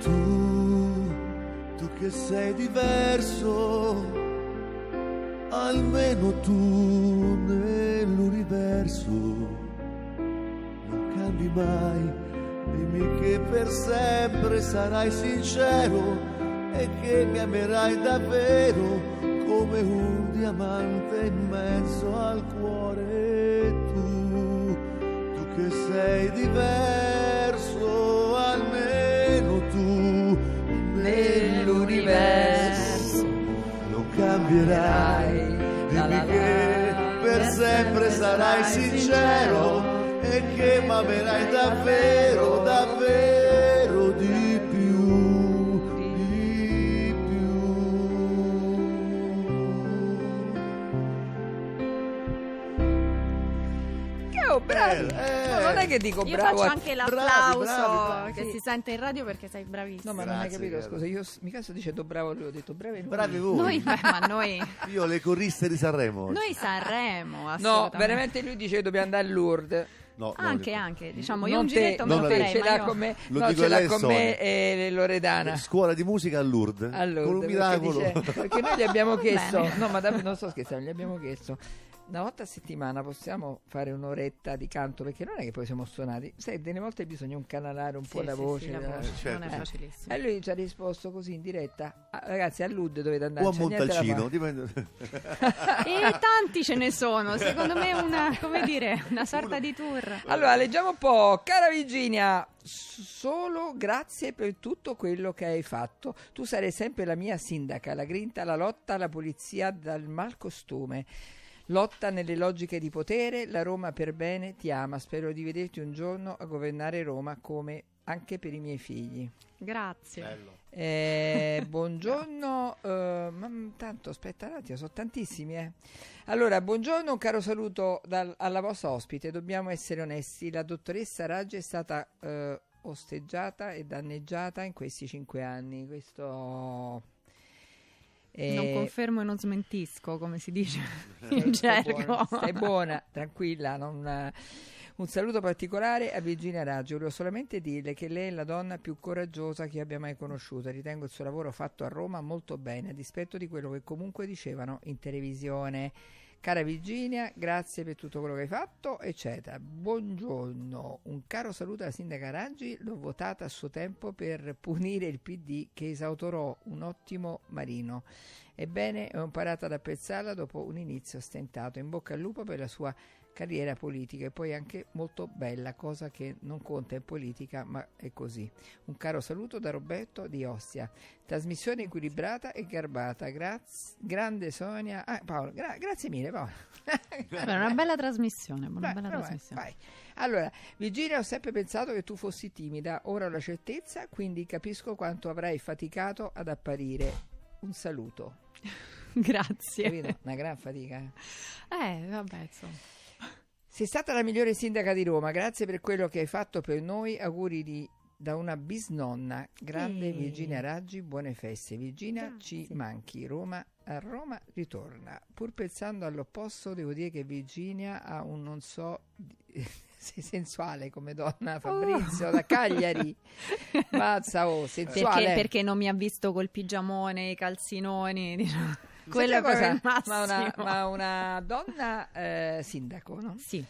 Tu, tu che sei diverso, almeno tu nell'universo non cambi mai. Dimmi che per sempre sarai sincero e che mi amerai davvero come un diamante in mezzo al cuore. Tu, tu che sei diverso, cambierai. Dimmi che per sempre sarai sincero e che mi amerai davvero, davvero non è che dico Io bravo. faccio a- anche l'applauso bravi, bravi. che Sì. si sente in radio perché sei bravissimo. No, ma non hai Grazie, capito, scusa, io mica sto dicendo bravo lui, ho detto bravi noi. Bravi voi. Noi, ma noi, Io le coriste di Sanremo. noi Sanremo, No, veramente lui dice che dobbiamo andare a Lourdes. No, no, Anche, dico- anche, diciamo, io non un te, giretto me non lo te, farei, ce l'ha io- con me, Lo no, ce a l'ha con Sonia. me e Loredana. Scuola di musica a Lourdes. A Lourdes, con un perché miracolo. dice- Perché, noi gli abbiamo chiesto, no, ma da- non sto scherzando, gli abbiamo chiesto una volta a settimana possiamo fare un'oretta di canto perché non è che poi siamo suonati, sai, delle volte bisogna un canalare un Sì, po' la sì, voce. sì, la la- voce, certo, non è sì. facilissimo. E lui ci ha risposto così in diretta, "Ah, ragazzi a Lud dovete andare, o a Montalcino. fare." dipende- E tanti ce ne sono, secondo me una, come dire, una sorta di tour. Allora, leggiamo un po'. Cara Virginia, solo grazie per tutto quello che hai fatto. Tu sarai sempre la mia sindaca, la grinta, la lotta alla polizia dal malcostume. Lotta nelle logiche di potere, la Roma per bene ti ama. Spero di vederti un giorno a governare Roma come anche per i miei figli. Grazie. Bello. Eh, buongiorno, eh, ma mm, tanto aspetta un attimo, sono tantissimi. Eh. Allora, buongiorno, un caro saluto dal- alla vostra ospite. Dobbiamo essere onesti, la dottoressa Raggi è stata eh, osteggiata e danneggiata in questi cinque anni. Questo. Eh, Non confermo e non smentisco, come si dice in gergo. buona, stai buona, tranquilla. non- un saluto particolare a Virginia Raggio. Volevo solamente dirle che lei è la donna più coraggiosa che abbia mai conosciuto. Ritengo il suo lavoro fatto a Roma molto bene, a dispetto di quello che comunque dicevano in televisione. Cara Virginia, grazie per tutto quello che hai fatto, eccetera. Buongiorno, un caro saluto alla sindaca Raggi. L'ho votata a suo tempo per punire il PD che esautorò un ottimo marino. Ebbene, ho imparato ad apprezzarla dopo un inizio stentato. In bocca al lupo per la sua carriera politica e poi anche molto bella, cosa che non conta in politica, ma è così. Un caro saluto da Roberto di Ostia. Trasmissione equilibrata e garbata. Grazie, grande Sonia. Ah, Paolo, gra- grazie mille, Paolo. Vabbè, una bella trasmissione, una Vai, bella trasmissione. vai. Allora, Virginia, ho sempre pensato che tu fossi timida, ora ho la certezza, quindi capisco quanto avrai faticato ad apparire. Un saluto. Grazie. Capito? Una gran fatica. eh. Eh, vabbè, insomma. Sei stata la migliore sindaca di Roma, grazie per quello che hai fatto per noi. Auguri di- da una bisnonna, grande Eh. Virginia Raggi, buone feste. Virginia, Grazie. ci manchi. Roma a Roma ritorna. Pur pensando all'opposto, devo dire che Virginia ha un non so sei sensuale come donna Fabrizio da Cagliari. Mazza, oh, sensuale. Perché, perché non mi ha visto col pigiamone, i calzinoni, diciamo. Quello è cosa? ma, una, ma una donna eh, sindaco, no? Sì,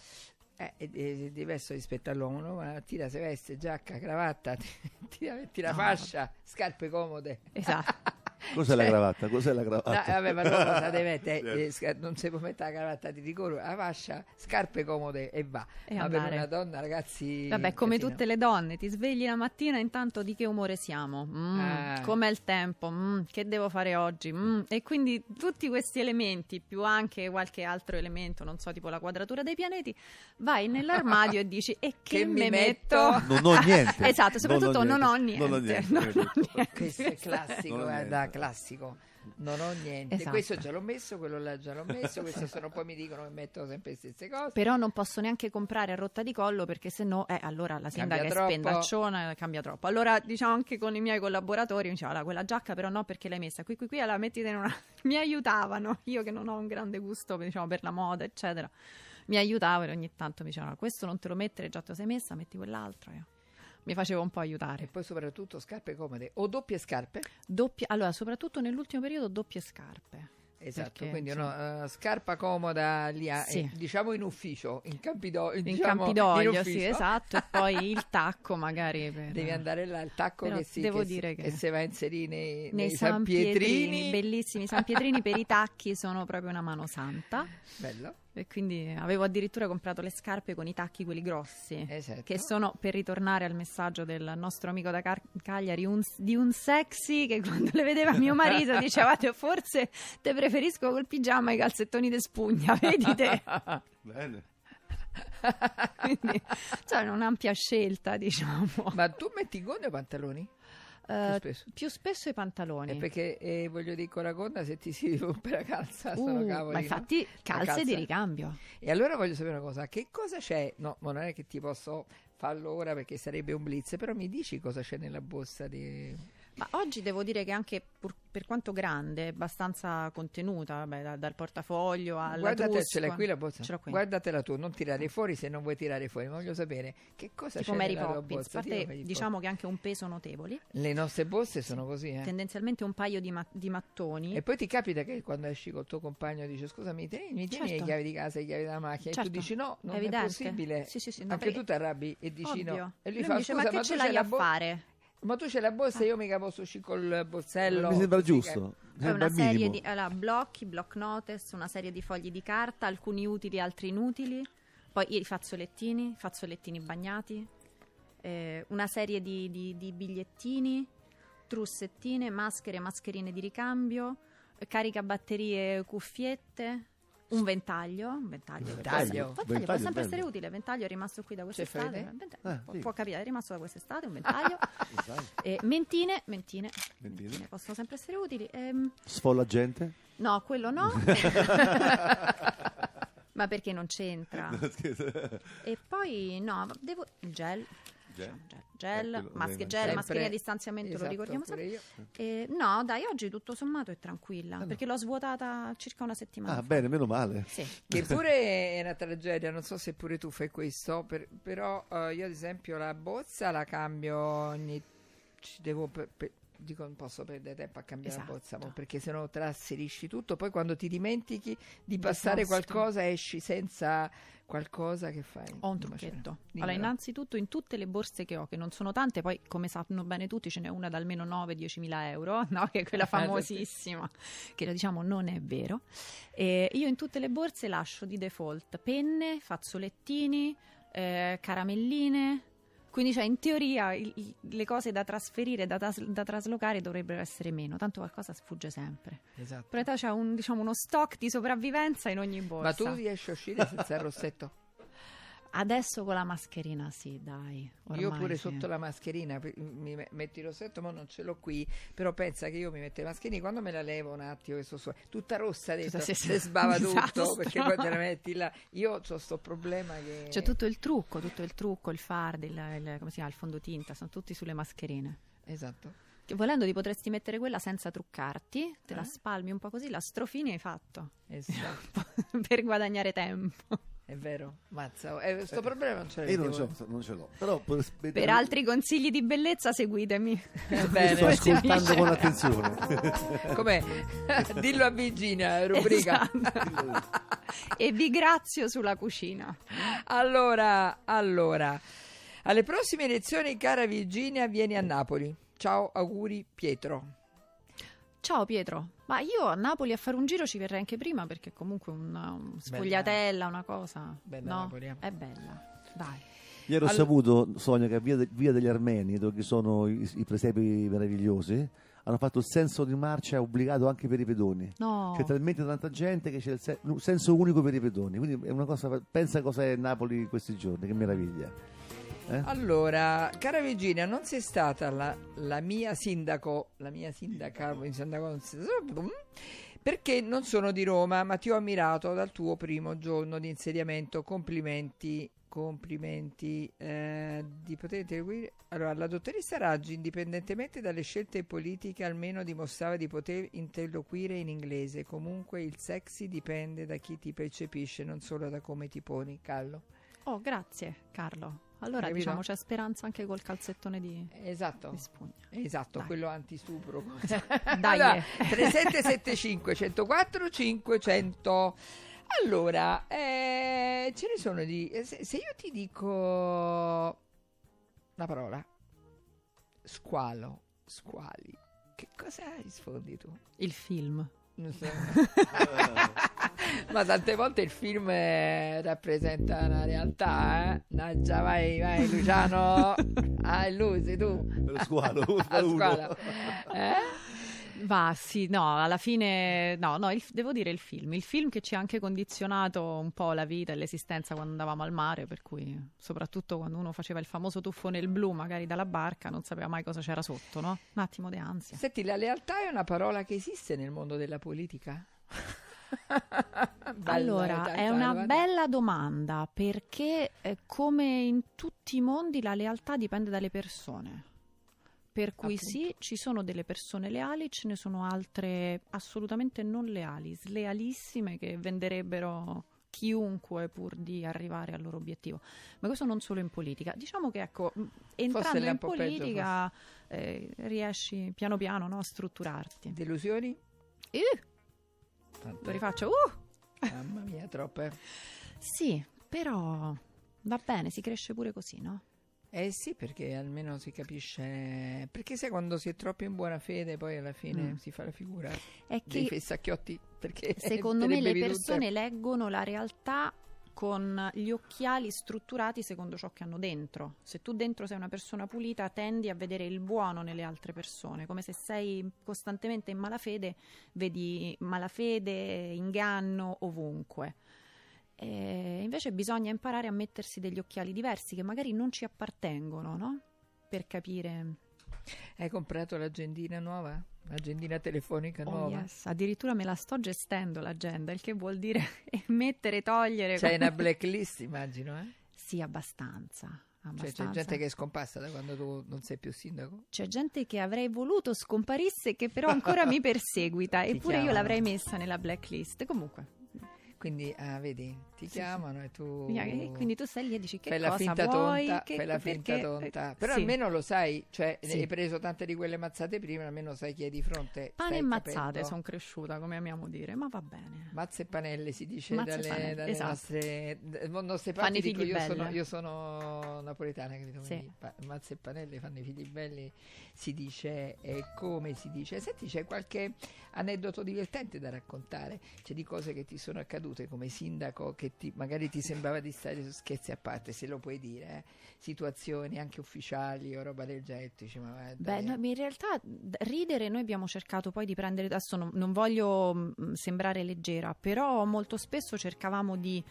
Eh, è, è diverso rispetto all'uomo, no? Tira se veste, giacca, cravatta, tira, metti la No, fascia, scarpe comode. esatto. Cos'è la cravatta? Cos'è la No, cravatta? vabbè, ma dopo cosa deve mettere? Certo. Eh, non si può mettere la cravatta di rigore, la fascia, scarpe comode e va. E ma per andare. una donna, ragazzi. Vabbè, come casino. tutte le donne, ti svegli la mattina intanto di che umore siamo? Mm, Ah. Com'è il tempo? Mm, che devo fare oggi? Mm. E quindi tutti questi elementi, più anche qualche altro elemento, non so, tipo la quadratura dei pianeti, vai nell'armadio e dici e che, Che mi me metto?" metto? Non ho niente. Esatto, soprattutto non ho niente. Non ho niente. Non ho niente. Questo è classico, guarda, niente. classico. Non ho niente. Esatto. Questo già l'ho messo, quello là già l'ho messo, questo sono poi mi dicono che metto sempre le stesse cose. Però non posso neanche comprare a rotta di collo perché sennò, eh, allora la sindaca Cambia è troppo. spendacciona, cambia troppo. Allora, diciamo anche con i miei collaboratori, mi diceva, "Allora, quella giacca però no perché l'hai messa qui, qui, qui, allora mettite in una... mi aiutavano, io che non ho un grande gusto, diciamo, per la moda, eccetera. Mi aiutavano e ogni tanto mi dicevano, questo non te lo mettere, già te lo sei messa, metti quell'altro. Io, mi facevo un po' E aiutare. poi soprattutto scarpe comode o doppie scarpe. Doppie, allora, soprattutto nell'ultimo periodo, doppie scarpe. Esatto, Perché, quindi sì. no, eh, scarpa comoda lì a- Sì. eh, diciamo in ufficio, in Campidoglio. In diciamo, Campidoglio, in sì, esatto. E poi il tacco, magari. Per... Devi andare là, il tacco Però che si, devo che si- dire che- che si va a inserire nei, Nei nei San San Pietrini, Pietrini. bellissimi San Pietrini per i tacchi sono proprio una mano santa. Bello. E quindi avevo addirittura comprato le scarpe con i tacchi quelli grossi. Esatto. Che sono, per ritornare al messaggio del nostro amico da Car- Cagliari, un- di un sexy che quando le vedeva mio marito diceva "Te- forse te preferisco col pigiama e i calzettoni di spugna, vedi te? Bene. Quindi c'è un'ampia scelta, diciamo. Ma tu metti gonne o pantaloni? Eh, spesso. più spesso i pantaloni. È perché eh, voglio dire con la gonna se ti si rompe la calza Uh, sono cavoli. ma no? infatti calze calza. di ricambio. E allora voglio sapere una cosa, che cosa c'è? No, ma non è che ti posso farlo ora perché sarebbe un blitz, però mi dici cosa c'è nella borsa di... Ma oggi devo dire che anche pur- per quanto grande, è abbastanza contenuta, vabbè, da- dal portafoglio alla Guardate, ce l'hai qui la l'ho qui. Guardatela tu, non tirare fuori se non vuoi tirare fuori, ma voglio sapere che cosa tipo c'è Mary nella Poppins, a borsa. parte Mary diciamo che ha anche un peso notevoli, Poppins. Le nostre borse sono così, eh. tendenzialmente un paio di, ma- di mattoni. E poi ti capita che quando esci col tuo compagno dice scusa mi tieni, mi tieni Certo. le chiavi di casa e le chiavi della macchina e Certo. tu dici no, non è, evidente. possibile. Sì, sì, sì, no, Anche tu ti arrabbi e dici Ovvio. no. E lui, Lui fa dice, ma che ce l'hai a fare? Ma tu c'hai la borsa e io mica posso uscire col borsello. Mi sembra giusto. Poi Sembra una serie di allora, blocchi, block notice, una serie di fogli di carta, alcuni utili, altri inutili. Poi i fazzolettini, fazzolettini bagnati, eh, una serie di, di- di bigliettini, trussettine, maschere, mascherine di ricambio, eh, caricabatterie, cuffiette. Un ventaglio, un ventaglio, Ventaglio. Ventaglio, può Ventaglio, sempre bello. essere utile. Ventaglio è rimasto qui da quest'estate. Eh, può, sì. può capitare, è rimasto da quest'estate un ventaglio. Eh, mentine, mentine, mentire. mentine possono sempre essere utili. Ehm, Sfolla gente. No, quello no. Ma perché non c'entra? E poi no, devo il gel, Gel. gel, gel, Eh, maschere, ovviamente. gel, Sempre- mascherina a distanziamento, Esatto, lo ricordiamo sempre. io. Eh, no, dai, oggi tutto sommato è tranquilla, no. perché l'ho svuotata circa una settimana Ah, fa. bene, meno male. Sì. Che pure è una tragedia, non so se pure tu fai questo, per- però eh, io ad esempio la borsa la cambio ogni... ci devo per- per- dico non posso perdere tempo a cambiare Esatto. la mo, perché se no trasferisci tutto, poi quando ti dimentichi di passare qualcosa esci senza qualcosa che fai. Ho un trucchetto. Allora, innanzitutto in tutte le borse che ho, che non sono tante, poi come sanno bene tutti ce n'è una da almeno 9-10 mila euro, no? che è quella sì. famosissima, che diciamo non è vero. E io in tutte le borse lascio di default penne, fazzolettini, eh, caramelline. Quindi, cioè, in teoria il- il- le cose da trasferire, da, tas- da traslocare dovrebbero essere meno, tanto qualcosa sfugge sempre. Esatto. Però in realtà c'è un, diciamo, uno stock di sopravvivenza in ogni borsa. Ma tu riesci a uscire senza il rossetto? Adesso con la mascherina, sì, dai. io pure sì. sotto la mascherina mi me- metto il rossetto, ma non ce l'ho qui. Però pensa che io mi metto la mascherina quando me la levo un attimo, che sto su- tutta rossa dentro, si sbava tutto Disastro. perché poi te la metti là. Io ho sto problema che. C'è tutto il trucco, tutto il trucco, il fard, il, il- come si chiama, il fondotinta, sono tutti sulle mascherine. Esatto. Che volendo ti potresti mettere quella senza truccarti, te la Eh? spalmi un po' così, la strofini e hai fatto. esatto. per guadagnare tempo. È vero, mazza. Eh, sto problema non ce Io l'avete non, l'ho, non ce l'ho. Però per, Per altri consigli di bellezza seguitemi. Eh, sto bene. ascoltando con attenzione. Com'è? Dillo a Virginia, rubrica. Esatto. e vi grazio sulla cucina. Allora, allora, alle prossime elezioni, cara Virginia, vieni a Napoli. Ciao, auguri Pietro. Ciao Pietro, ma io a Napoli a fare un giro ci verrei anche prima perché comunque una un sfogliatella, una cosa. Bella no? Napoli, eh. È bella. Dai. Ieri ho All- saputo, Sonia, che a via, de- Via degli Armeni, dove ci sono i, i presepi meravigliosi, hanno fatto il senso di marcia obbligato anche per i pedoni. No. C'è talmente tanta gente che c'è il se- un senso unico per i pedoni. Quindi è una cosa. Pensa cosa è Napoli in questi giorni, che meraviglia. Eh? Allora, cara Virginia, non sei stata la, la mia sindaco, la mia sindaca, sindaco perché non sono di Roma, ma ti ho ammirato dal tuo primo giorno di insediamento. Complimenti, complimenti. eh, di poter interloquire. Allora, la dottoressa Raggi, indipendentemente dalle scelte politiche, almeno dimostrava di poter interloquire in inglese. Comunque il sexy dipende da chi ti percepisce, non solo da come ti poni. Callo. Oh, grazie Carlo. Allora Capito? diciamo c'è speranza anche col calzettone di, Esatto. di spugna. Esatto, Dai. quello antistupro. Dai, allora, eh. 3775 104 500. Allora, eh, ce ne sono di... eh, Se, se io ti dico la parola squalo, squali, che cosa rispondi tu? Il film. Non so. Ma tante volte il film eh, rappresenta una realtà, eh? Naggia, vai, vai, Luciano. Ah, è lui, sei tu. Lo squalo, lo squalo. Eh? Va, sì, no, alla fine, no, no, il- devo dire il film. Il film che ci ha anche condizionato un po' la vita e l'esistenza quando andavamo al mare, per cui, soprattutto quando uno faceva il famoso tuffo nel blu, magari dalla barca, non sapeva mai cosa c'era sotto, no? Un attimo di ansia. Senti, la lealtà è una parola che esiste nel mondo della politica? Allora, è una bella domanda perché eh, come in tutti i mondi la lealtà dipende dalle persone. Per cui Appunto. sì, ci sono delle persone leali, ce ne sono altre assolutamente non leali, slealissime che venderebbero chiunque pur di arrivare al loro obiettivo. Ma questo non solo in politica. Diciamo che ecco, entrando in po' peggio, politica eh, riesci piano piano no, a strutturarti. Delusioni? Eh, Tante. lo rifaccio. Uh! Mamma mia, troppe. Sì, però va bene, si cresce pure così, no? Eh sì, perché almeno si capisce. Perché sai quando si è troppo in buona fede, poi alla fine Mm. si fa la figura È dei che fessacchiotti. Perché secondo me le bevi tutte. persone leggono la realtà con gli occhiali strutturati secondo ciò che hanno dentro. Se tu dentro sei una persona pulita, tendi a vedere il buono nelle altre persone, come se sei costantemente in malafede, vedi malafede, inganno ovunque. E invece bisogna imparare a mettersi degli occhiali diversi che magari non ci appartengono, no? Per capire. Hai comprato l'agendina nuova? L'agendina telefonica Oh, nuova? yes. Addirittura me la sto gestendo l'agenda, il che vuol dire mettere, togliere. C'hai una blacklist, immagino, eh? Sì, abbastanza. Cioè, c'è gente che è scomparsa da quando tu non sei più sindaco? C'è gente che avrei voluto scomparisse che però ancora mi perseguita eppure io chiamano. l'avrei messa nella blacklist. Comunque, Quindi, ah, vedi, ti Sì, chiamano e tu... e quindi tu stai lì e dici che fai la cosa finta vuoi, tonta, che- fai la finta perché- tonta. eh, Però sì. almeno lo sai, cioè Sì. hai preso tante di quelle mazzate prima, almeno sai chi è di fronte. Pane e mazzate sono cresciuta, come amiamo dire, ma va bene. Mazze e panelle si dice Mazze dalle, panelle, dalle esatto. nostre, d- nostre parti. dico, io, sono, io sono napoletana, capito? Sì. Quindi pa- mazze e panelle fanno i figli belli, si dice e come si dice. Senti, c'è qualche aneddoto divertente da raccontare? C'è di cose che ti sono accadute come sindaco che ti- magari ti sembrava di stare su scherzi a parte, se lo puoi dire, eh? situazioni anche ufficiali o roba del genere. dici, ma guarda, Beh, eh, no, in realtà ridere noi abbiamo cercato poi di prendere, adesso non, non voglio mh, sembrare leggera, però molto spesso cercavamo di,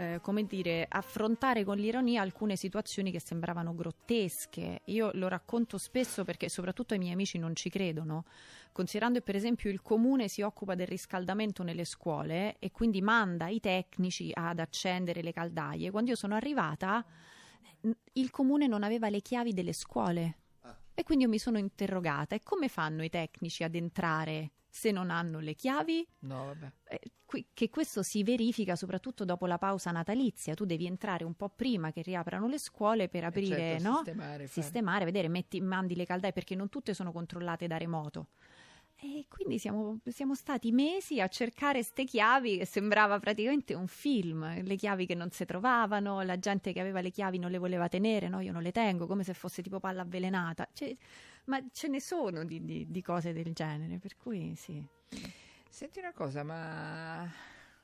eh, come dire, affrontare con l'ironia alcune situazioni che sembravano grottesche. Io lo racconto spesso perché soprattutto i miei amici non ci credono, considerando che per esempio il comune si occupa del riscaldamento nelle scuole e quindi manda i tecnici ad accendere le caldaie. Quando io sono arrivata il comune non aveva le chiavi delle scuole. E quindi io mi sono interrogata, e come fanno i tecnici ad entrare se non hanno le chiavi? no, vabbè. Eh, qui- che questo si verifica soprattutto dopo la pausa natalizia, tu devi entrare un po' prima che riaprano le scuole per Eh, aprire, certo, no? sistemare, sistemare, vedere, metti, mandi le caldaie perché non tutte sono controllate da remoto. E quindi siamo, siamo stati mesi a cercare ste chiavi che sembrava praticamente un film, le chiavi che non si trovavano, la gente che aveva le chiavi non le voleva tenere, no? Io non le tengo, come se fosse tipo palla avvelenata. Cioè, ma ce ne sono di, di- di cose del genere, per cui sì. Senti una cosa, ma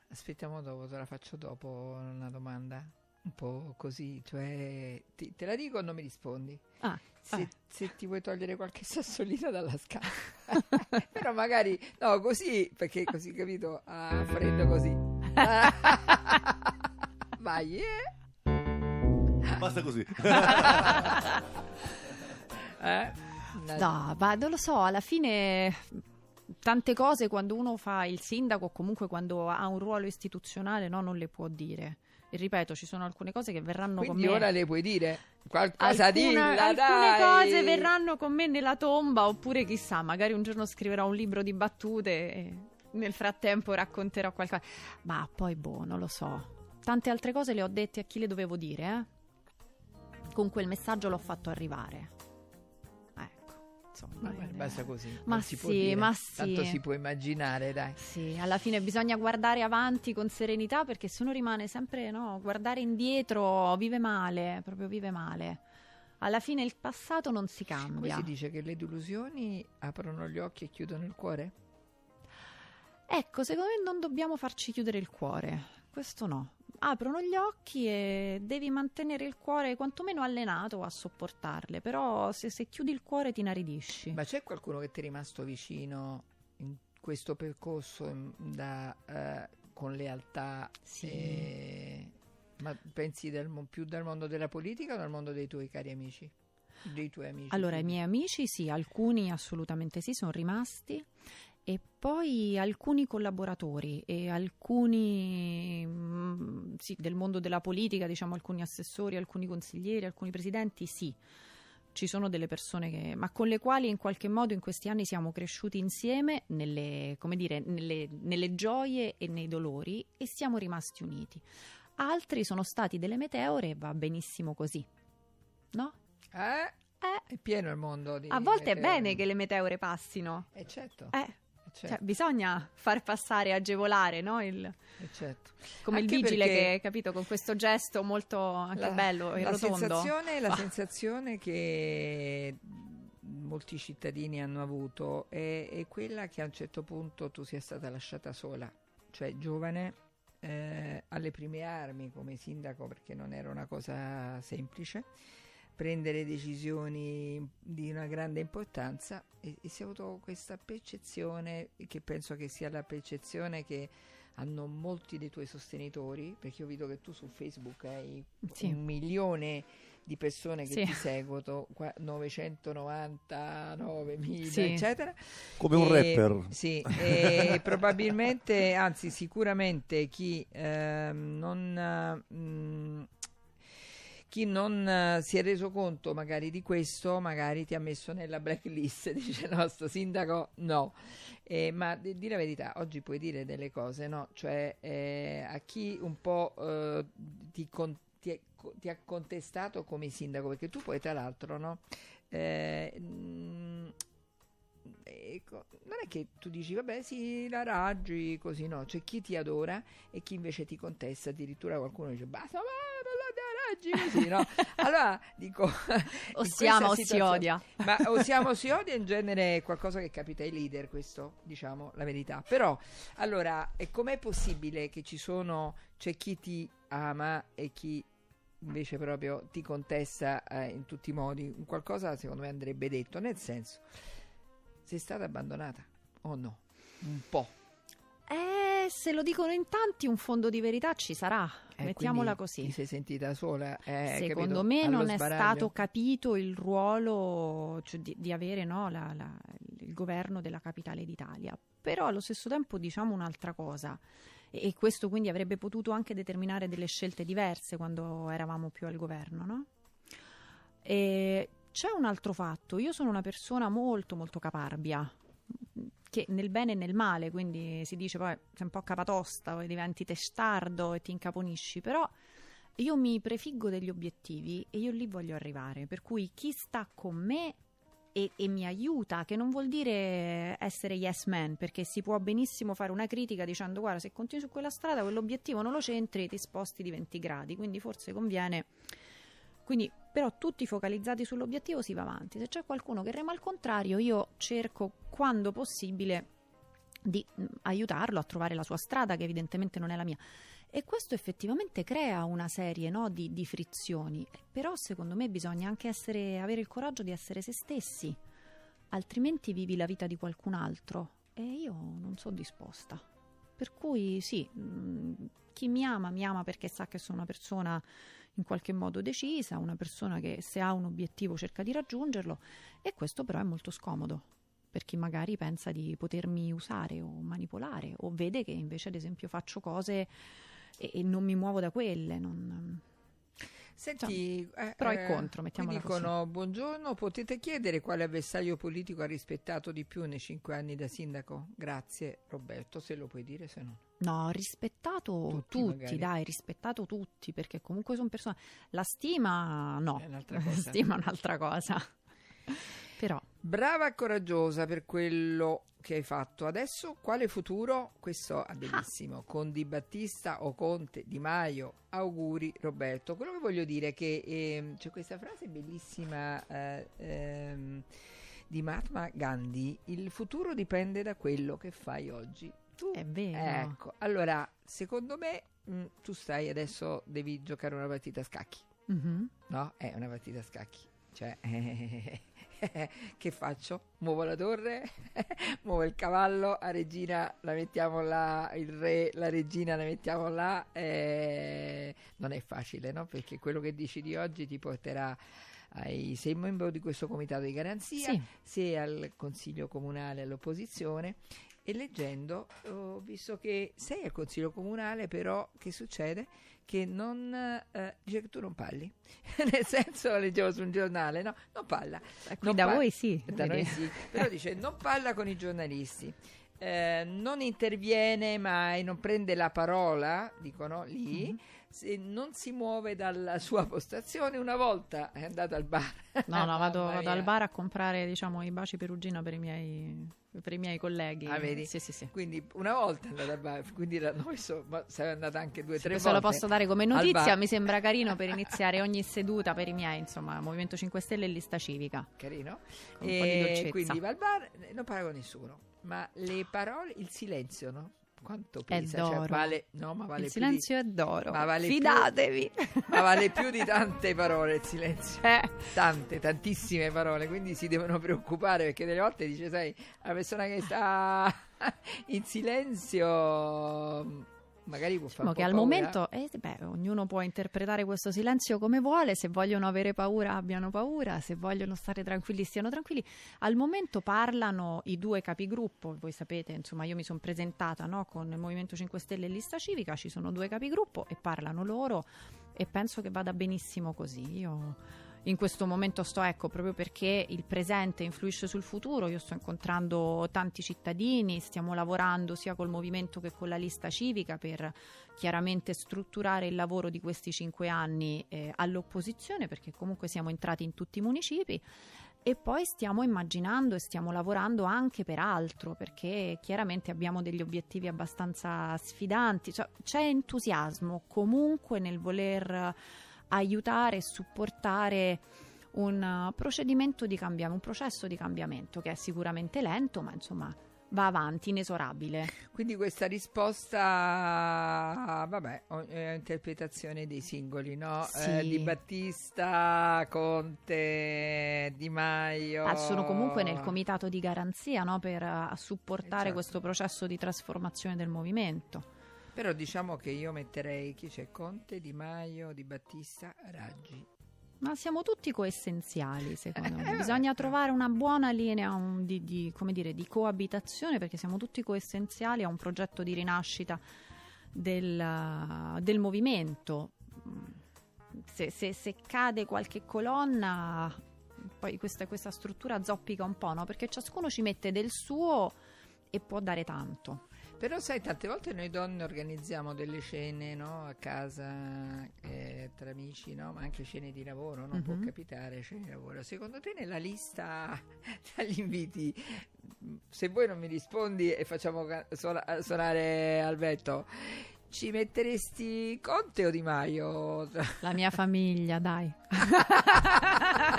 aspettiamo dopo, te la faccio dopo una domanda. Un po' così, cioè ti- te la dico o non mi rispondi? Ah, Se, eh. se ti vuoi togliere qualche sassolina dalla scala, però magari no, così perché così capito? Ah, freddo così. Vai, eh? Basta così. Eh? No, ma non lo so, alla fine tante cose quando uno fa il sindaco o comunque quando ha un ruolo istituzionale no, non le può dire. E ripeto, ci sono alcune cose che verranno Quindi con me. ora le puoi dire qualcosa Alcuna- dilla, alcune dai. cose verranno con me nella tomba oppure chissà, magari un giorno scriverò un libro di battute e nel frattempo racconterò qualcosa. Ma poi boh, non lo so. Tante altre cose le ho dette a chi le dovevo dire, eh? con quel messaggio l'ho fatto arrivare. Insomma, Vabbè, eh, basta così. Ma si può sì, ma sì. Tanto si può immaginare, dai. Sì, alla fine bisogna guardare avanti con serenità perché se uno rimane sempre, no, guardare indietro vive male, proprio vive male. Alla fine il passato non si Come cambia. si dice che le delusioni aprono gli occhi e chiudono il cuore? Ecco, secondo me non dobbiamo farci chiudere il cuore. Questo no. Aprono gli occhi e devi mantenere il cuore quantomeno allenato a sopportarle. Però se, se chiudi il cuore ti inaridisci. Ma c'è qualcuno che ti è rimasto vicino in questo percorso in- da, eh, con lealtà? Sì. eh, ma pensi del più dal mondo della politica o dal mondo dei tuoi cari amici? Dei tuoi amici? Allora, i miei amici sì, alcuni assolutamente sì, sono rimasti. E poi alcuni collaboratori e alcuni mm, sì, del mondo della politica, diciamo alcuni assessori, alcuni consiglieri, alcuni presidenti, sì. Ci sono delle persone che, ma con le quali in qualche modo in questi anni siamo cresciuti insieme nelle, come dire, nelle, nelle gioie e nei dolori e siamo rimasti uniti. Altri sono stati delle meteore e va benissimo così. No? Eh? Eh, È pieno il mondo di a volte è meteore. bene che le meteore passino. Eh certo, eh, certo, cioè, bisogna far passare, agevolare, no? Il- eh, certo. come Anche il vigile che, capito, con questo gesto molto anche La- bello e la rotondo. Sensazione, la Ah. sensazione che molti cittadini hanno avuto è, è quella che a un certo punto tu sia stata lasciata sola, cioè giovane, eh, alle prime armi come sindaco, perché non era una cosa semplice, prendere decisioni di una grande importanza e, e si è avuto questa percezione che penso che sia la percezione che hanno molti dei tuoi sostenitori, perché io vedo che tu su Facebook hai Sì. un milione di persone che Sì. ti seguono, qua- 999.000, Sì. eccetera. Come un E- rapper. Sì, e probabilmente, anzi sicuramente chi ehm, non... eh, mh, chi non eh, si è reso conto magari di questo, magari ti ha messo nella blacklist, dice no, sto sindaco no. Eh, ma di, di la verità, oggi puoi dire delle cose, no? Cioè eh, a chi un po' eh, ti, con- ti ti ha contestato come sindaco, perché tu poi tra l'altro, no? Eh, mh, ecco, non è che tu dici vabbè sì la raggi così no c'è chi ti adora e chi invece ti contesta addirittura qualcuno dice basta ma non la raggi così no? Allora dico O si ama o si odia. ma o si ama o si odia in genere è qualcosa che capita ai leader questo diciamo la verità. Però allora com'è possibile che ci sono c'è chi ti ama e chi invece proprio ti contesta eh, in tutti i modi? Un qualcosa secondo me andrebbe detto nel senso sei stata abbandonata o no un po' Eh, se lo dicono in tanti, un fondo di verità ci sarà. Eh, Mettiamola così. ti sei sentita sola eh, Secondo capito? me Allo non è sbaraglio. stato capito il ruolo cioè, di, di avere no, la- la- il governo della capitale d'Italia. Però allo stesso tempo diciamo un'altra cosa. E, e questo quindi avrebbe potuto anche determinare delle scelte diverse quando eravamo più al governo, no? E c'è un altro fatto. Io sono una persona molto, molto caparbia. Che nel bene e nel male, quindi si dice poi sei un po' capatosta, poi diventi testardo e ti incaponisci, però io mi prefiggo degli obiettivi e io lì voglio arrivare, per cui chi sta con me e, e mi aiuta, che non vuol dire essere yes man, perché si può benissimo fare una critica dicendo guarda se continui su quella strada quell'obiettivo non lo centri ti sposti di 20 gradi, quindi forse conviene... Quindi, però, tutti focalizzati sull'obiettivo si va avanti. Se c'è qualcuno che rema al contrario, io cerco quando possibile di mh, aiutarlo a trovare la sua strada, che evidentemente non è la mia. E questo effettivamente crea una serie no, di, di frizioni. Però, secondo me, bisogna anche essere, avere il coraggio di essere se stessi, altrimenti vivi la vita di qualcun altro. E io non sono disposta. Per cui, sì, mh, chi mi ama, mi ama perché sa che sono una persona in qualche modo decisa, una persona che se ha un obiettivo cerca di raggiungerlo e questo però è molto scomodo per chi magari pensa di potermi usare o manipolare o vede che invece ad esempio faccio cose e, e non mi muovo da quelle. non- Senti, eh, pro e eh, contro, mettiamola così. dicono buongiorno, potete chiedere quale avversario politico ha rispettato di più nei cinque anni da sindaco? Grazie Roberto, se lo puoi dire, se no. No, ho rispettato Tutti, tutti, dai, rispettato tutti, perché comunque sono persone... La stima no, la stima è un'altra cosa. Però, Brava e coraggiosa per quello che hai fatto. Adesso quale futuro? Questo è bellissimo. Con Di Battista o Conte, Di Maio. Auguri Roberto. Quello che voglio dire è che ehm, c'è questa frase bellissima eh, ehm, di Mahatma Gandhi. Il futuro dipende da quello che fai oggi. Tu è vero. Ecco, allora, secondo me mh, tu stai adesso devi giocare una partita a scacchi. Mhm. No, è una partita a scacchi. Cioè, che faccio? Muovo la torre, muovo il cavallo, a regina la mettiamo là, il re, la regina la mettiamo là. eh, non è facile, no? Perché quello che decidi oggi ti porterà ai, sei membro di questo comitato di garanzia, Sì. sei al consiglio comunale all'opposizione e leggendo ho visto che sei al consiglio comunale, però che succede? Che non eh, dice che tu non parli, nel senso leggevo su un giornale, no? Non parla. Eh, Non da par- voi sì. Da noi sì, però dice non parla con i giornalisti. eh, non interviene mai, non prende la parola, dicono lì, Mhm. Se non si muove dalla sua postazione. Una volta è andato al bar. No, no, vado, vado al bar a comprare, diciamo, i baci perugina per i miei, per i miei colleghi. Ah, vedi? Sì, sì, sì. Quindi una volta è andato al bar, quindi l'hanno messo, ma sei andata anche due o tre Questo volte. lo posso dare come notizia, mi sembra carino per iniziare ogni seduta per i miei, insomma, Movimento 5 Stelle e lista civica. Carino. Con dolcezza. quindi va al bar, non parla con nessuno. Ma le parole, il silenzio, no? Quanto È pesa? Cioè, d'oro. vale, no, ma vale Il più di- silenzio è d'oro. Ma vale più- Fidatevi. ma vale più di tante parole il silenzio. Eh, Tante, tantissime parole, quindi si devono preoccupare perché delle volte dice, sai, la persona che sta in silenzio magari può fare diciamo che al paura. momento, eh, beh, ognuno può interpretare questo silenzio come vuole, se vogliono avere paura abbiano paura, se vogliono stare tranquilli stiano tranquilli. Al momento parlano i due capigruppo, voi sapete, insomma io mi sono presentata no, con il Movimento 5 Stelle e Lista Civica, ci sono due capigruppo e parlano loro e penso che vada benissimo così. Io in questo momento sto, ecco, proprio perché il presente influisce sul futuro, io sto incontrando tanti cittadini, stiamo lavorando sia col movimento che con la lista civica per chiaramente strutturare il lavoro di questi cinque anni eh, all'opposizione, perché comunque siamo entrati in tutti i municipi. E poi stiamo immaginando e stiamo lavorando anche per altro, perché chiaramente abbiamo degli obiettivi abbastanza sfidanti. Cioè, c'è entusiasmo comunque nel voler aiutare e supportare un uh, procedimento di cambiamento, un processo di cambiamento che è sicuramente lento, ma insomma va avanti, inesorabile. Quindi questa risposta, vabbè, è interpretazione dei singoli, no? Sì. Eh, di Battista, Conte, Di Maio. Ah, sono comunque nel comitato di garanzia no, per uh, supportare certo. questo processo di trasformazione del movimento. Però diciamo che io metterei chi c'è? Conte, Di Maio, Di Battista, Raggi. Ma siamo tutti coessenziali, secondo me. Bisogna trovare una buona linea un- di, di- come dire, di coabitazione perché siamo tutti coessenziali a un progetto di rinascita del, del movimento. Se, se- se cade qualche colonna, poi questa, questa struttura zoppica un po', no? Perché ciascuno ci mette del suo e può dare tanto. Però sai, tante volte noi donne organizziamo delle cene no? a casa eh, tra amici, no? ma anche cene di lavoro, non può Mhm. capitare cene di lavoro. Secondo te nella lista degli inviti, se voi non mi rispondi e facciamo suona- suonare Alberto, ci metteresti Conte o Di Maio? La mia famiglia, dai.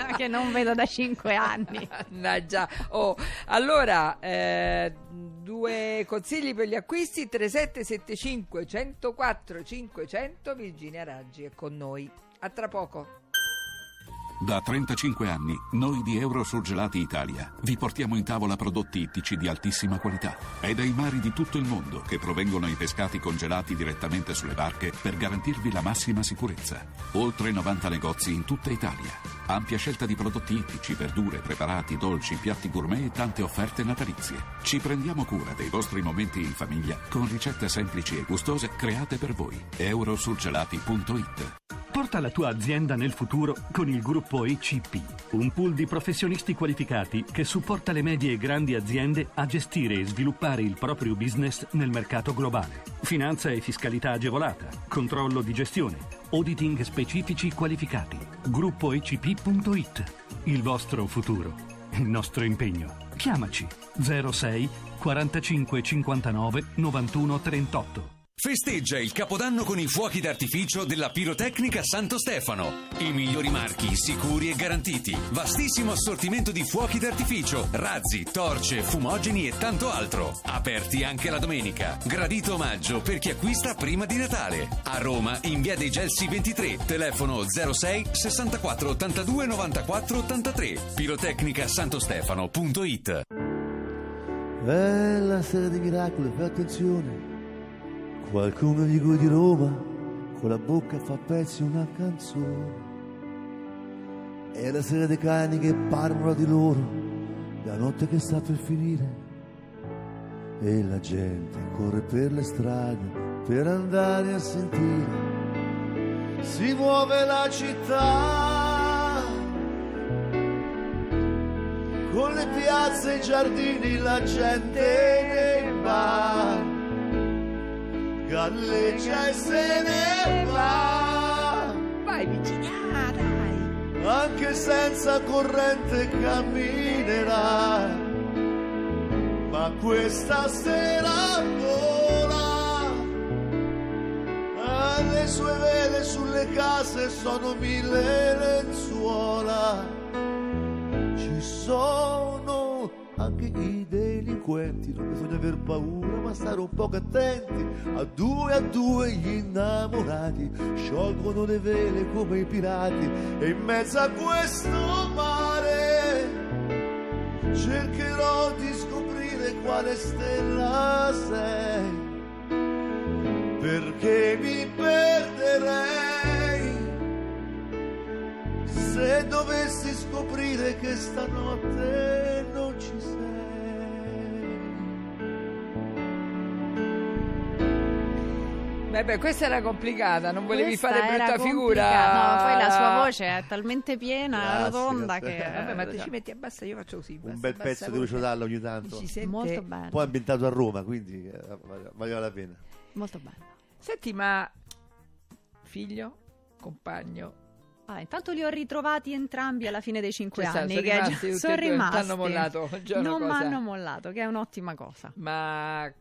che non vedo da cinque anni. Mannaggia. Oh, allora, eh, due consigli per gli acquisti 3775 104 500 Virginia Raggi è con noi. A tra poco. Da 35 anni, noi di Eurosurgelati Italia vi portiamo in tavola prodotti ittici di altissima qualità. È dai mari di tutto il mondo che provengono i pescati congelati direttamente sulle barche per garantirvi la massima sicurezza. Oltre 90 negozi in tutta Italia. Ampia scelta di prodotti ittici, verdure, preparati, dolci, piatti gourmet e tante offerte natalizie. Ci prendiamo cura dei vostri momenti in famiglia con ricette semplici e gustose create per voi. Eurosurgelati.it Porta la tua azienda nel futuro con il gruppo ECP, un pool di professionisti qualificati che supporta le medie e grandi aziende a gestire e sviluppare il proprio business nel mercato globale. Finanza e fiscalità agevolata, controllo di gestione, auditing specifici qualificati. Gruppoecp.it. Il vostro futuro, il nostro impegno. Chiamaci 06 45 59 91 38. Festeggia il Capodanno con i fuochi d'artificio della Pirotecnica Santo Stefano. I migliori marchi, sicuri e garantiti. Vastissimo assortimento di fuochi d'artificio, razzi, torce, fumogeni e tanto altro. Aperti anche la domenica. Gradito omaggio per chi acquista prima di Natale. A Roma, in via dei Gelsi 23, telefono 06 64 82 94 83. Pirotecnicasantostefano.it È la sera dei miracoli, fai attenzione. Qualcuno di voi di Roma con la bocca fa pezzi una canzone. È la sera dei cani che parlano di loro, la notte che sta per finire. E la gente corre per le strade per andare a sentire. Si muove la città con le piazze e i giardini, la gente nei bar galleggia e se ne va. Vai vicina, dai. Anche senza corrente camminerà, ma questa sera vola. Ah, Le sue vele sulle case sono mille lenzuola. Ci sono anche i delinquenti, non bisogna aver paura, ma stare un poco attenti. A due a due gli innamorati sciolgono le vele come i pirati e in mezzo a questo mare cercherò di scoprire quale stella sei. Perché mi perderei se dovessi scoprire che stanotte non ci sei. Beh, questa era complicata, non volevi Questa fare brutta figura. No, poi la sua voce è talmente piena, Grazie, rotonda che... Vabbè, ma te ci metti a bassa, io faccio così. Un bassa, bel bassa pezzo di. Lucio Dalla ogni tanto. Si sente... Molto bello, Poi ambientato a Roma, quindi eh, valeva la pena. molto bello. Senti, ma figlio, compagno, Ah, intanto li ho ritrovati entrambi alla fine dei cinque Ci sta- anni. sono che rimasti sono rimasti. t'hanno mollato, non mi hanno mollato, che è un'ottima cosa. ma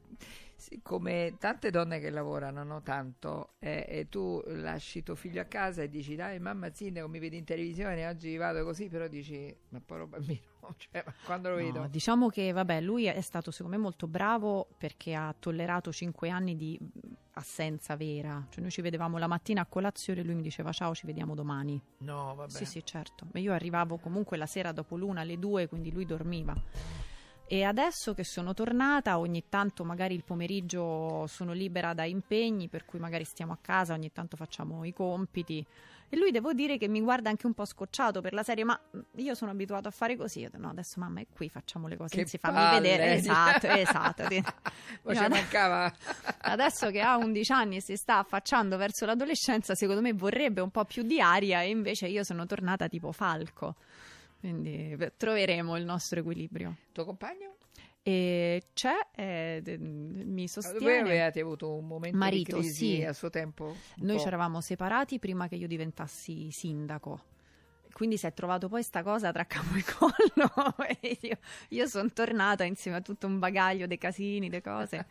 come tante donne che lavorano no, tanto eh, e tu lasci tuo figlio a casa e dici dai mamma sindaco mi vedi in televisione oggi vado così però dici ma povero bambino cioè, ma quando lo vedo No, diciamo che vabbè, lui è stato secondo me molto bravo perché ha tollerato cinque anni di mh, assenza vera. Cioè noi ci vedevamo la mattina a colazione e lui mi diceva ciao, ci vediamo domani. no vabbè Sì, sì, certo. Ma io arrivavo comunque la sera dopo l'una alle due, quindi lui dormiva. E adesso che sono tornata, ogni tanto magari il pomeriggio sono libera da impegni, per cui magari stiamo a casa, ogni tanto facciamo i compiti. E lui devo dire che mi guarda anche un po' scocciato per la serie, ma io sono abituato a fare così. Io detto, no, adesso mamma è qui, facciamo le cose Che insieme, fammi palle. vedere. Esatto, esatto. Poi ci mancava Adesso che ha 11 anni e si sta affacciando verso l'adolescenza, secondo me vorrebbe un po' più di aria e invece io sono tornata tipo falco. Quindi troveremo il nostro equilibrio. tuo compagno? E c'è, eh, mi voi sostiene. avevate avuto un momento Marito, di crisi sì. a suo tempo Noi po'. ci eravamo separati prima che io diventassi sindaco. Quindi si è trovato poi sta cosa tra capo e collo. io, io sono tornata insieme a tutto un bagaglio dei casini, de cose.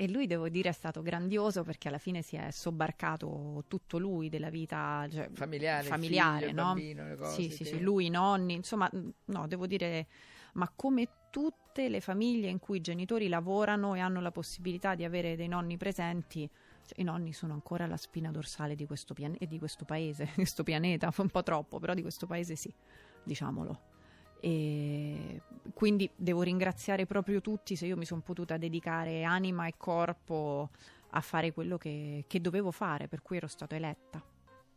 E lui, devo dire, è stato grandioso perché alla fine si è sobbarcato tutto lui della vita cioè, familiare, il familiare, figlio, no? bambino, cose, sì, sì, sì, lui, i nonni, insomma, no, devo dire, ma come tutte le famiglie in cui i genitori lavorano e hanno la possibilità di avere dei nonni presenti, cioè, i nonni sono ancora la spina dorsale di questo, pian- di questo paese, di questo pianeta, un po' troppo, però di questo paese sì, diciamolo. E quindi devo ringraziare proprio tutti se io mi sono potuta dedicare anima e corpo a fare quello che, che dovevo fare, per cui ero stata eletta.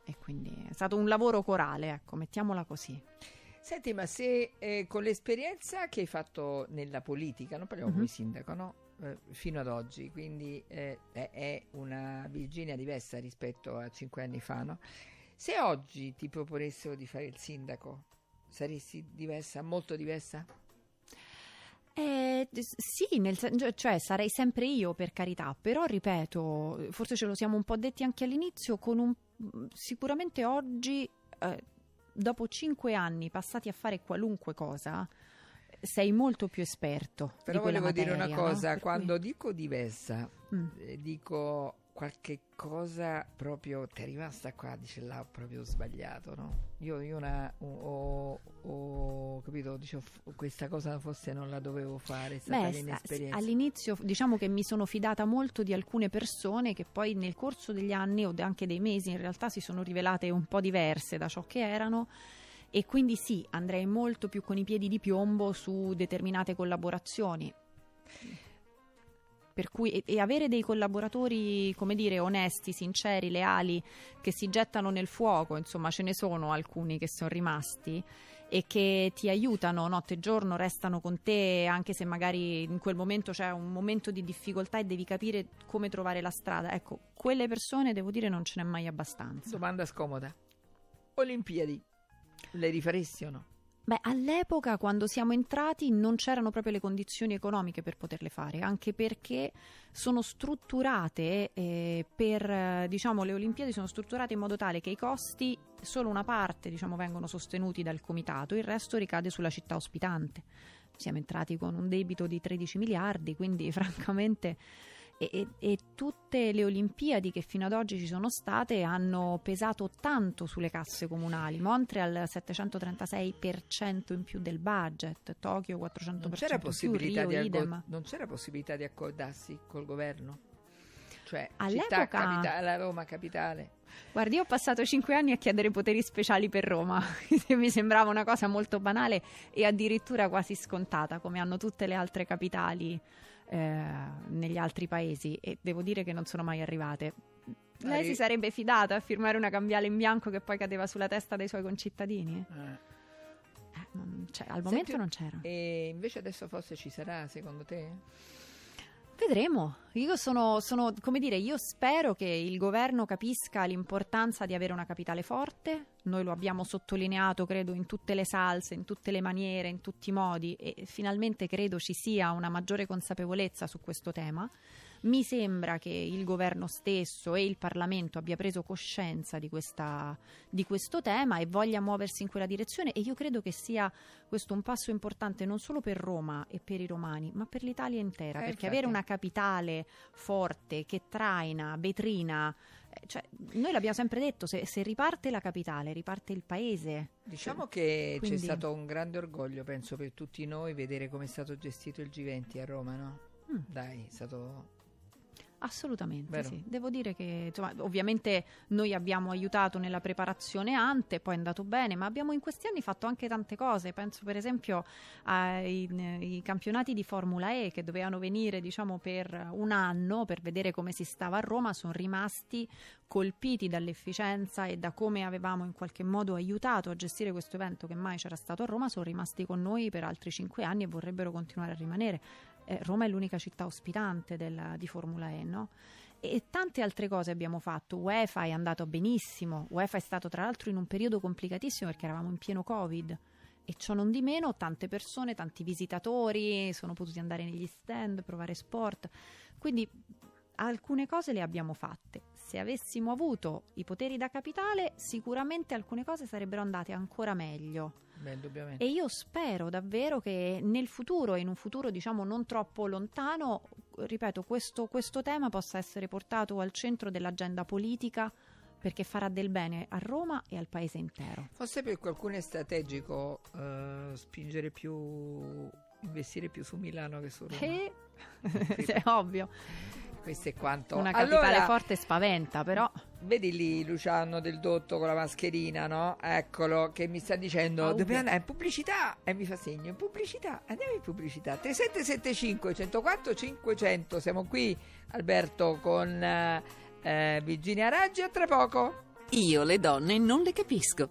E quindi è stato un lavoro corale, ecco, mettiamola così. Senti, ma se eh, con l'esperienza che hai fatto nella politica, non parliamo Mhm. come sindaco, no? Eh, fino ad oggi, quindi eh, è, è una Virginia diversa rispetto a cinque anni fa, no? Se oggi ti proponessero di fare il sindaco, saresti diversa, molto diversa? Eh, sì, nel cioè- cioè sarei sempre io per carità, però ripeto, forse ce lo siamo un po' detti anche all'inizio, con un, sicuramente oggi, eh, dopo cinque anni passati a fare qualunque cosa, sei molto più esperto. Però volevo dire una materia, no? cosa, Per quando dico diversa, cui- Mm. eh, dico qualche cosa proprio ti è rimasta qua, dice là, proprio sbagliato, no? Io, io una, ho, ho capito, dice, questa cosa forse non la dovevo fare, è stata Beh, all'inizio diciamo che mi sono fidata molto di alcune persone che poi nel corso degli anni o anche dei mesi in realtà si sono rivelate un po' diverse da ciò che erano e quindi sì, andrei molto più con i piedi di piombo su determinate collaborazioni. Per cui, e, e avere dei collaboratori, come dire, onesti, sinceri, leali, che si gettano nel fuoco, insomma, ce ne sono alcuni che sono rimasti e che ti aiutano notte e giorno, restano con te anche se magari in quel momento c'è un momento di difficoltà e devi capire come trovare la strada. Ecco, quelle persone devo dire non ce n'è mai abbastanza. Domanda scomoda. Olimpiadi, le rifaresti o no? Beh, all'epoca quando siamo entrati non c'erano proprio le condizioni economiche per poterle fare, anche perché sono strutturate eh, per, diciamo, le Olimpiadi sono strutturate in modo tale che i costi, solo una parte, diciamo, vengono sostenuti dal comitato, il resto ricade sulla città ospitante. Siamo entrati con un debito di 13 miliardi, quindi francamente e, e- e tutte le Olimpiadi che fino ad oggi ci sono state hanno pesato tanto sulle casse comunali. Montreal 736% in più del budget, Tokyo 400% Non c'era, in più, Rio di idem. non c'era possibilità di accordarsi col governo? Cioè, città All'epoca- capitale, Roma capitale. Guardi, io ho passato cinque anni a chiedere poteri speciali per Roma, che mi sembrava una cosa molto banale e addirittura quasi scontata, come hanno tutte le altre capitali eh, negli altri paesi, e devo dire che non sono mai arrivate. Lei Ari- si sarebbe fidata a firmare una cambiale in bianco che poi cadeva sulla testa dei suoi concittadini? Eh. Eh, non- cioè, al Senti, momento non c'era. E invece adesso forse ci sarà, secondo te? Vedremo. Io sono, sono, come dire, io spero che il governo capisca l'importanza di avere una capitale forte. Noi lo abbiamo sottolineato, credo, in tutte le salse, in tutte le maniere, in tutti i modi e finalmente credo ci sia una maggiore consapevolezza su questo tema. Mi sembra che il governo stesso e il Parlamento abbia preso coscienza di, questa, di questo tema e voglia muoversi in quella direzione e io credo che sia questo un passo importante non solo per Roma e per i romani, ma per l'Italia intera, Eh, perché infatti. avere una capitale forte che traina, vetrina, cioè, noi l'abbiamo sempre detto, se, se riparte la capitale, riparte il paese. Diciamo che Quindi- c'è stato un grande orgoglio, penso, per tutti noi vedere come è stato gestito il G20 a Roma, no? Mm. Dai, è stato... Assolutamente, Vero. sì. Devo dire che insomma, ovviamente noi abbiamo aiutato nella preparazione ante, poi è andato bene, ma abbiamo in questi anni fatto anche tante cose. Penso per esempio ai ai campionati di Formula E che dovevano venire diciamo per un anno per vedere come si stava a Roma, sono rimasti colpiti dall'efficienza e da come avevamo in qualche modo aiutato a gestire questo evento che mai c'era stato a Roma, sono rimasti con noi per altri cinque anni e vorrebbero continuare a rimanere. Eh, Roma è l'unica città ospitante della- di Formula E, no? E, e tante altre cose abbiamo fatto. UEFA è andato benissimo. UEFA è stato tra l'altro in un periodo complicatissimo perché eravamo in pieno Covid. E ciò non di meno, tante persone, tanti visitatori sono potuti andare negli stand, provare sport. Quindi alcune cose le abbiamo fatte. Se avessimo avuto i poteri da capitale, sicuramente alcune cose sarebbero andate ancora meglio. Beh. E io spero davvero che nel futuro, in un futuro diciamo non troppo lontano, ripeto, questo, questo tema possa essere portato al centro dell'agenda politica perché farà del bene a Roma e al paese intero. Forse per qualcuno è strategico eh, spingere più, investire più su Milano che su Roma. E... è ovvio, Questo è quanto. una capitale allora, forte spaventa, però Vedi lì Luciano del Dotto con la mascherina, no? Eccolo che mi sta dicendo Ah, dobbiamo andare in pubblicità e mi fa segno in pubblicità. Andiamo in pubblicità. 3775 104 500. Siamo qui Alberto con eh, Virginia Raggi a tra poco. Io le donne non le capisco.